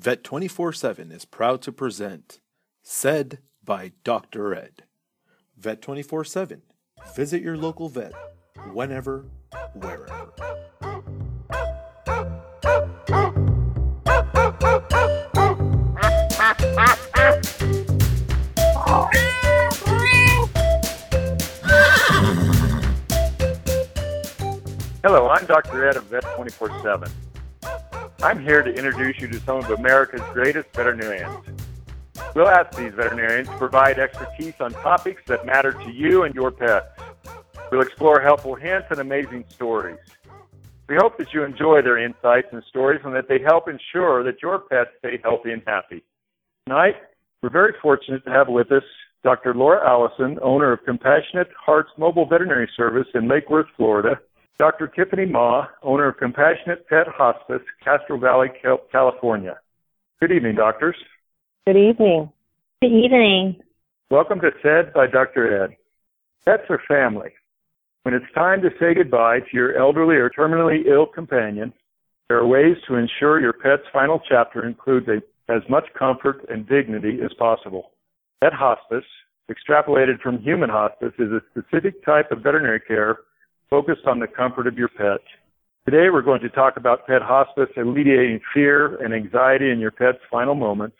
Vet 24 7 is proud to present Said by Dr. Ed. Vet 24 7. Visit your local vet whenever, wherever. Hello, I'm Dr. Ed of Vet 24 7. I'm here to introduce you to some of America's greatest veterinarians. We'll ask these veterinarians to provide expertise on topics that matter to you and your pets. We'll explore helpful hints and amazing stories. We hope that you enjoy their insights and stories and that they help ensure that your pets stay healthy and happy. Tonight, we're very fortunate to have with us Dr. Laura Allison, owner of Compassionate Hearts Mobile Veterinary Service in Lake Worth, Florida, Dr. Tiffany Ma, owner of Compassionate Pet Hospice, Castro Valley, California. Good evening, doctors. Good evening. Good evening. Welcome to Said by Dr. Ed. Pets are family. When it's time to say goodbye to your elderly or terminally ill companion, there are ways to ensure your pet's final chapter includes a, as much comfort and dignity as possible. Pet hospice, extrapolated from human hospice, is a specific type of veterinary care focused on the comfort of your pet. Today we're going to talk about pet hospice alleviating fear and anxiety in your pet's final moments,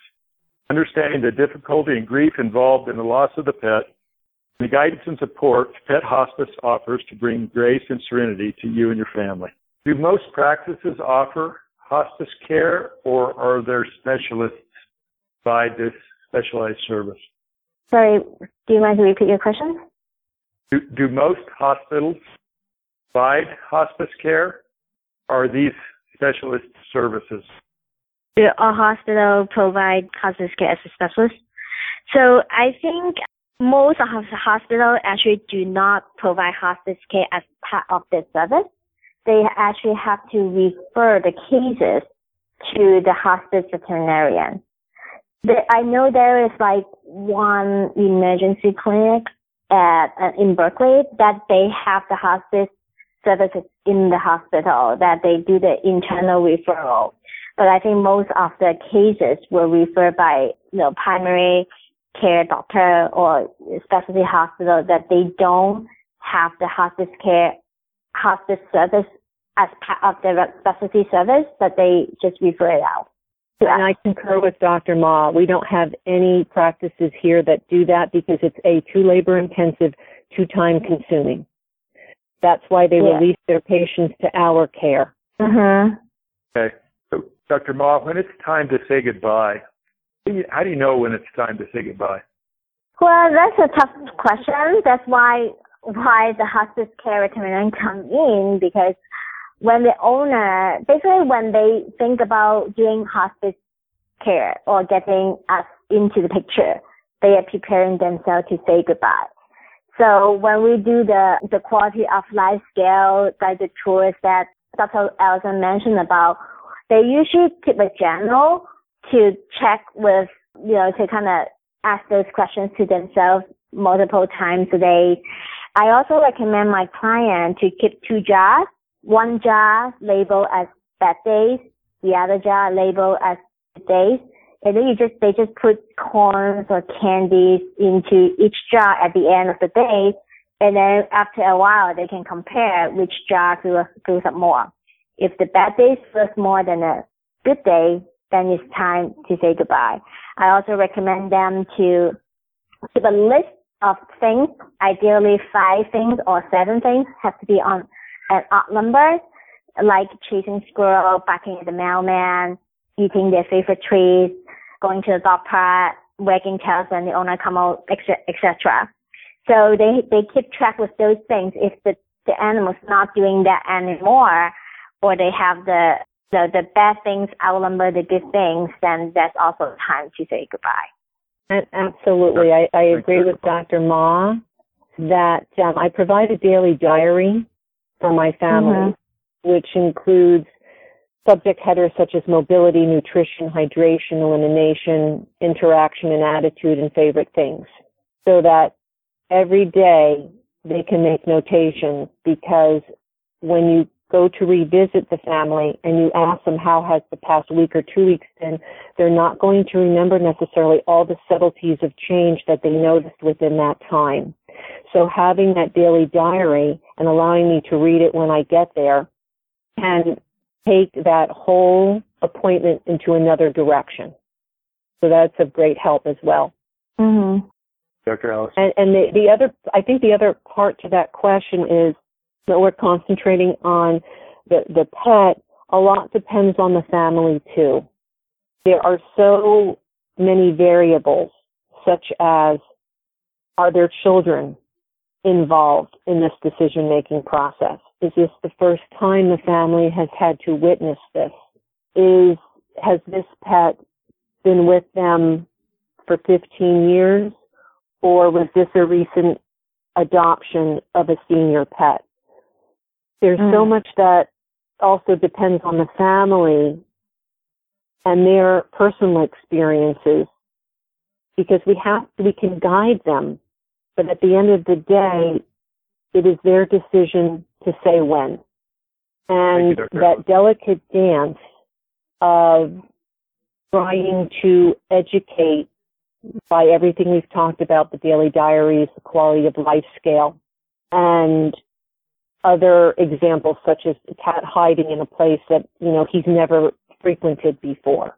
understanding the difficulty and grief involved in the loss of the pet, and the guidance and support pet hospice offers to bring grace and serenity to you and your family. Do most practices offer hospice care or are there specialists by this specialized service? Sorry, do you mind to repeat your question? Do, do most hospitals provide hospice care? Are these specialist services? Do a hospital provide hospice care as a specialist? So I think most hospitals actually do not provide hospice care as part of their service. They actually have to refer the cases to the hospice veterinarian. I know there is like one emergency clinic at uh, in Berkeley that they have the hospice services in the hospital that they do the internal referral. But I think most of the cases were referred by you know primary care doctor or specialty hospital that they don't have the hospice care hospice service as part of the specialty service, but they just refer it out. And I concur with Dr. Ma. We don't have any practices here that do that because it's a too labor intensive, too time consuming. That's why they yeah. release their patients to our care. Mm-hmm. Okay. So, Dr. Ma, when it's time to say goodbye, how do you know when it's time to say goodbye? Well, that's a tough question. That's why why the hospice care veterinarian come in because when the owner, basically when they think about doing hospice care or getting us into the picture, they are preparing themselves to say goodbye. So when we do the, the quality of life scale like the tools that Dr. Allison mentioned about, they usually keep a journal to check with, you know, to kind of ask those questions to themselves multiple times a day. I also recommend my client to keep two jars. One jar labeled as bad days, the other jar labeled as good days and then you just they just put corns or candies into each jar at the end of the day, and then after a while they can compare which jar fills, fills up more. If the bad day fills more than a good day, then it's time to say goodbye. I also recommend them to keep a list of things, ideally five things or seven things, have to be on an odd number, like chasing squirrel, barking at the mailman, eating their favorite trees, going to the dog park, wagging tails when the owner come out, etc. So they they keep track with those things. If the the animal's not doing that anymore, or they have the the, the bad things outnumber the good things, then that's also time to say goodbye. Absolutely, I, I agree with Dr. Ma that um, I provide a daily diary for my family, mm-hmm. which includes subject headers such as mobility, nutrition, hydration, elimination, interaction and attitude, and favorite things. So that every day they can make notations because when you go to revisit the family and you ask them how has the past week or two weeks been, they're not going to remember necessarily all the subtleties of change that they noticed within that time. So having that daily diary and allowing me to read it when I get there can take that whole appointment into another direction. So that's of great help as well. Mm-hmm. Dr. Alice. And, and the, the other, I think the other part to that question is that we're concentrating on the, the pet. A lot depends on the family too. There are so many variables, such as are there children involved in this decision making process? Is this the first time the family has had to witness this? Is, has this pet been with them for 15 years? Or was this a recent adoption of a senior pet? There's mm. so much that also depends on the family and their personal experiences because we have, we can guide them but at the end of the day, it is their decision to say when. And you, that delicate dance of trying to educate by everything we've talked about, the daily diaries, the quality of life scale, and other examples such as the cat hiding in a place that, you know, he's never frequented before.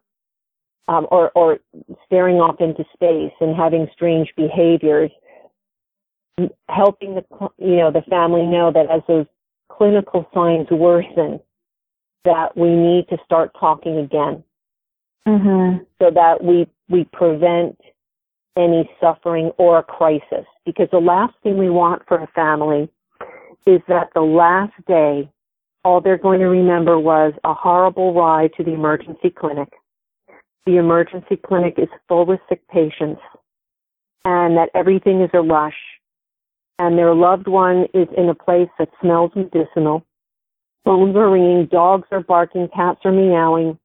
Um, or, or staring off into space and having strange behaviors helping the you know the family know that as those clinical signs worsen, that we need to start talking again, mm-hmm. so that we we prevent any suffering or a crisis. Because the last thing we want for a family is that the last day, all they're going to remember was a horrible ride to the emergency clinic. The emergency clinic is full with sick patients and that everything is a rush and their loved one is in a place that smells medicinal. Phones are ringing, dogs are barking, cats are meowing,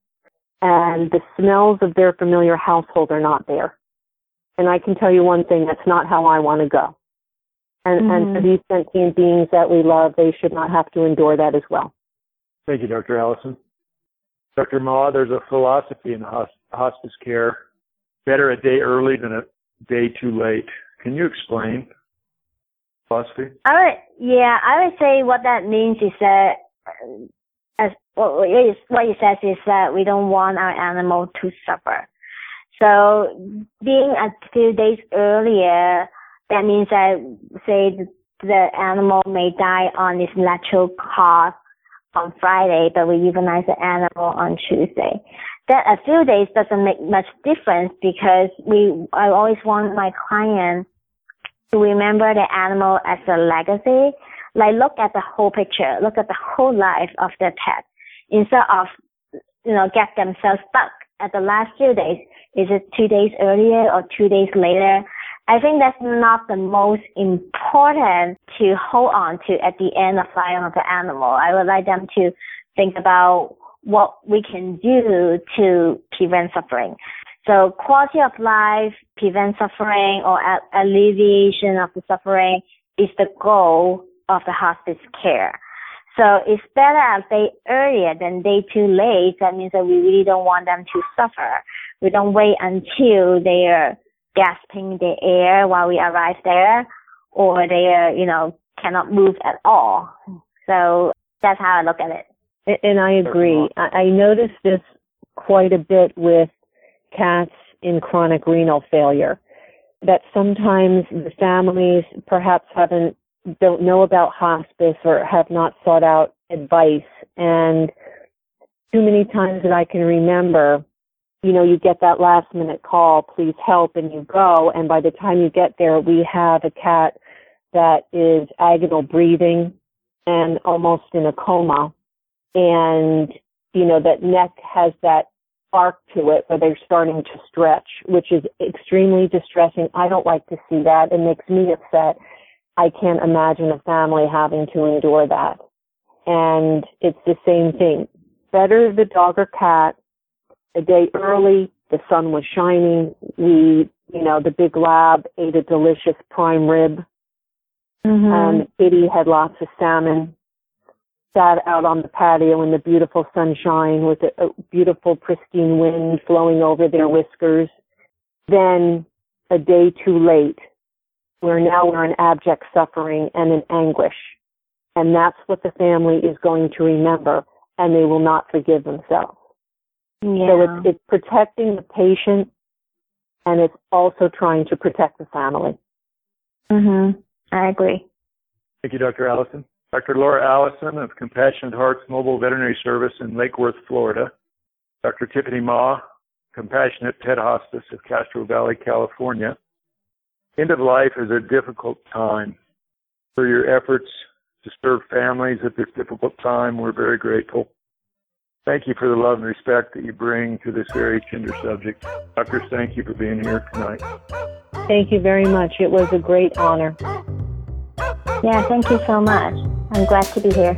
and the smells of their familiar household are not there. And I can tell you one thing, that's not how I want to go. And, mm-hmm. and for mm-hmm. these sentient beings that we love, they should not have to endure that as well. Thank you, Dr. Allison. Dr. Ma, there's a philosophy in hospice care, better a day early than a day too late. Can you explain? Philosophy? I would, yeah, I would say what that means is that, as what it says is that we don't want our animal to suffer. So being a few days earlier, that means that say the, animal may die on its natural cause on Friday, but we euthanize the animal on Tuesday. That a few days doesn't make much difference because we I always want my client remember the animal as a legacy, like look at the whole picture, look at the whole life of the pet instead of, you know, get themselves stuck at the last few days. Is it two days earlier or two days later? I think that's not the most important to hold on to at the end of life of the animal. I would like them to think about what we can do to prevent suffering. So quality of life, prevent suffering or alleviation of the suffering is the goal of the hospice care. So it's better a day earlier than day too late. That means that we really don't want them to suffer. We don't wait until they are gasping the air while we arrive there or they are, you know, cannot move at all. So that's how I look at it. And I agree. I noticed this quite a bit with cats in chronic renal failure. That sometimes the families perhaps haven't, don't know about hospice or have not sought out advice. And too many times that I can remember, you know, you get that last minute call, please help, and you go. And by the time you get there, we have a cat that is agonal breathing and almost in a coma. And, you know, that neck has that arc to it where they're starting to stretch, which is extremely distressing. I don't like to see that. It makes me upset. I can't imagine a family having to endure that. And it's the same thing. Better the dog or cat a day early, the sun was shining, we, you know, the big lab ate a delicious prime rib. Mm-hmm. Um, Kitty had lots of salmon. Sat out on the patio in the beautiful sunshine with a, a beautiful pristine wind flowing over their whiskers. Then a day too late, where now we're in abject suffering and in anguish. And that's what the family is going to remember and they will not forgive themselves. Yeah. So it's, it's protecting the patient and it's also trying to protect the family. Mhm. I agree. Thank you, Dr. Allison. Dr. Laura Allison of Compassionate Hearts Mobile Veterinary Service in Lake Worth, Florida. Dr. Tiffany Ma, Compassionate Pet Hospice of Castro Valley, California. End of life is a difficult time. For your efforts to serve families at this difficult time, we're very grateful. Thank you for the love and respect that you bring to this very tender subject. Doctors, thank you for being here tonight. Thank you very much. It was a great honor. Yeah, thank you so much. I'm glad to be here.